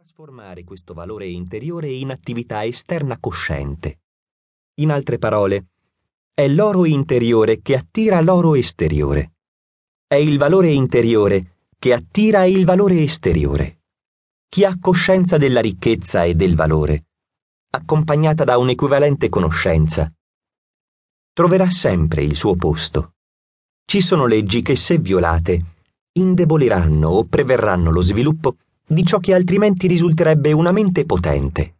trasformare questo valore interiore in attività esterna cosciente. In altre parole, è l'oro interiore che attira l'oro esteriore. È il valore interiore che attira il valore esteriore. Chi ha coscienza della ricchezza e del valore, accompagnata da un'equivalente conoscenza, troverà sempre il suo posto. Ci sono leggi che, se violate, indeboliranno o preverranno lo sviluppo di ciò che altrimenti risulterebbe una mente potente.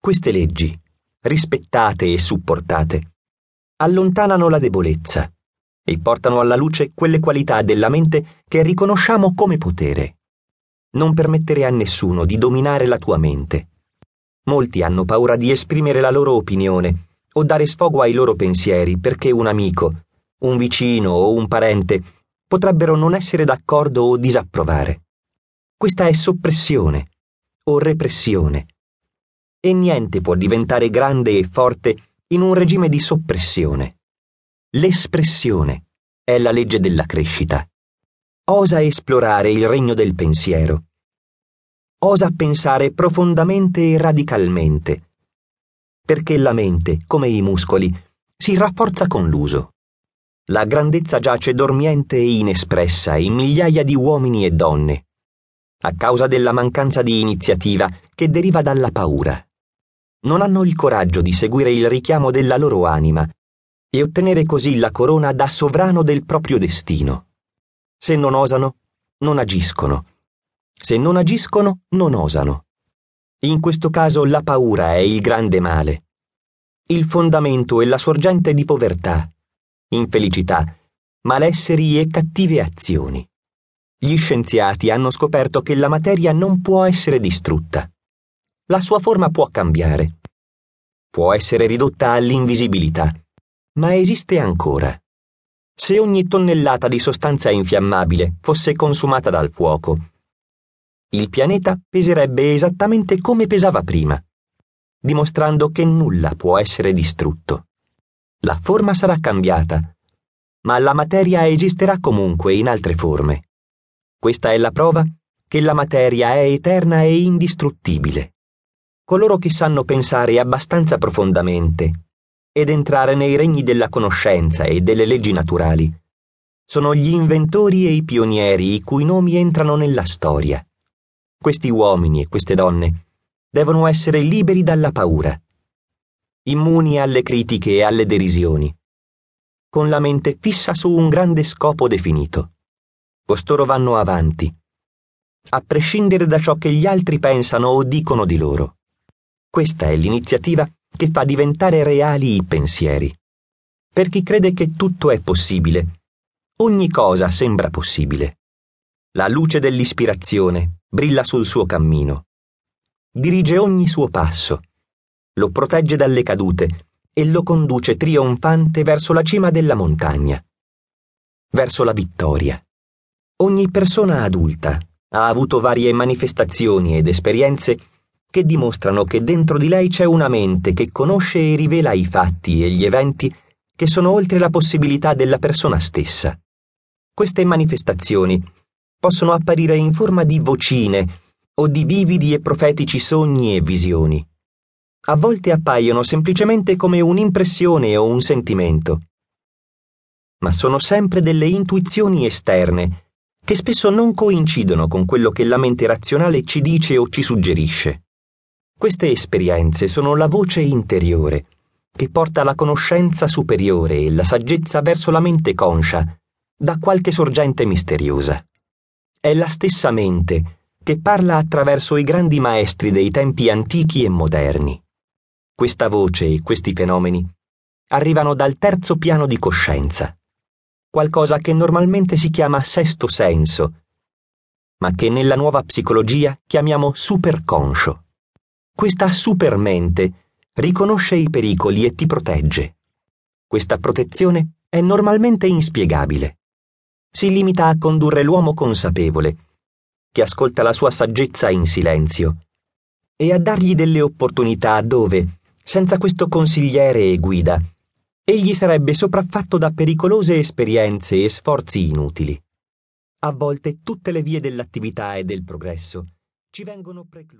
Queste leggi, rispettate e supportate, allontanano la debolezza e portano alla luce quelle qualità della mente che riconosciamo come potere. Non permettere a nessuno di dominare la tua mente. Molti hanno paura di esprimere la loro opinione o dare sfogo ai loro pensieri perché un amico, un vicino o un parente potrebbero non essere d'accordo o disapprovare. Questa è soppressione o repressione. E niente può diventare grande e forte in un regime di soppressione. L'espressione è la legge della crescita. Osa esplorare il regno del pensiero. Osa pensare profondamente e radicalmente. Perché la mente, come i muscoli, si rafforza con l'uso. La grandezza giace dormiente e inespressa in migliaia di uomini e donne a causa della mancanza di iniziativa che deriva dalla paura. Non hanno il coraggio di seguire il richiamo della loro anima e ottenere così la corona da sovrano del proprio destino. Se non osano, non agiscono. Se non agiscono, non osano. In questo caso la paura è il grande male. Il fondamento e la sorgente di povertà, infelicità, malesseri e cattive azioni. Gli scienziati hanno scoperto che la materia non può essere distrutta. La sua forma può cambiare. Può essere ridotta all'invisibilità, ma esiste ancora. Se ogni tonnellata di sostanza infiammabile fosse consumata dal fuoco, il pianeta peserebbe esattamente come pesava prima, dimostrando che nulla può essere distrutto. La forma sarà cambiata, ma la materia esisterà comunque in altre forme. Questa è la prova che la materia è eterna e indistruttibile. Coloro che sanno pensare abbastanza profondamente ed entrare nei regni della conoscenza e delle leggi naturali sono gli inventori e i pionieri i cui nomi entrano nella storia. Questi uomini e queste donne devono essere liberi dalla paura, immuni alle critiche e alle derisioni, con la mente fissa su un grande scopo definito costoro vanno avanti, a prescindere da ciò che gli altri pensano o dicono di loro. Questa è l'iniziativa che fa diventare reali i pensieri. Per chi crede che tutto è possibile, ogni cosa sembra possibile. La luce dell'ispirazione brilla sul suo cammino. Dirige ogni suo passo, lo protegge dalle cadute e lo conduce trionfante verso la cima della montagna, verso la vittoria. Ogni persona adulta ha avuto varie manifestazioni ed esperienze che dimostrano che dentro di lei c'è una mente che conosce e rivela i fatti e gli eventi che sono oltre la possibilità della persona stessa. Queste manifestazioni possono apparire in forma di vocine o di vividi e profetici sogni e visioni. A volte appaiono semplicemente come un'impressione o un sentimento, ma sono sempre delle intuizioni esterne che spesso non coincidono con quello che la mente razionale ci dice o ci suggerisce. Queste esperienze sono la voce interiore, che porta la conoscenza superiore e la saggezza verso la mente conscia, da qualche sorgente misteriosa. È la stessa mente che parla attraverso i grandi maestri dei tempi antichi e moderni. Questa voce e questi fenomeni arrivano dal terzo piano di coscienza qualcosa che normalmente si chiama sesto senso, ma che nella nuova psicologia chiamiamo superconscio. Questa supermente riconosce i pericoli e ti protegge. Questa protezione è normalmente inspiegabile. Si limita a condurre l'uomo consapevole, che ascolta la sua saggezza in silenzio, e a dargli delle opportunità dove, senza questo consigliere e guida, egli sarebbe sopraffatto da pericolose esperienze e sforzi inutili. A volte tutte le vie dell'attività e del progresso ci vengono precluse.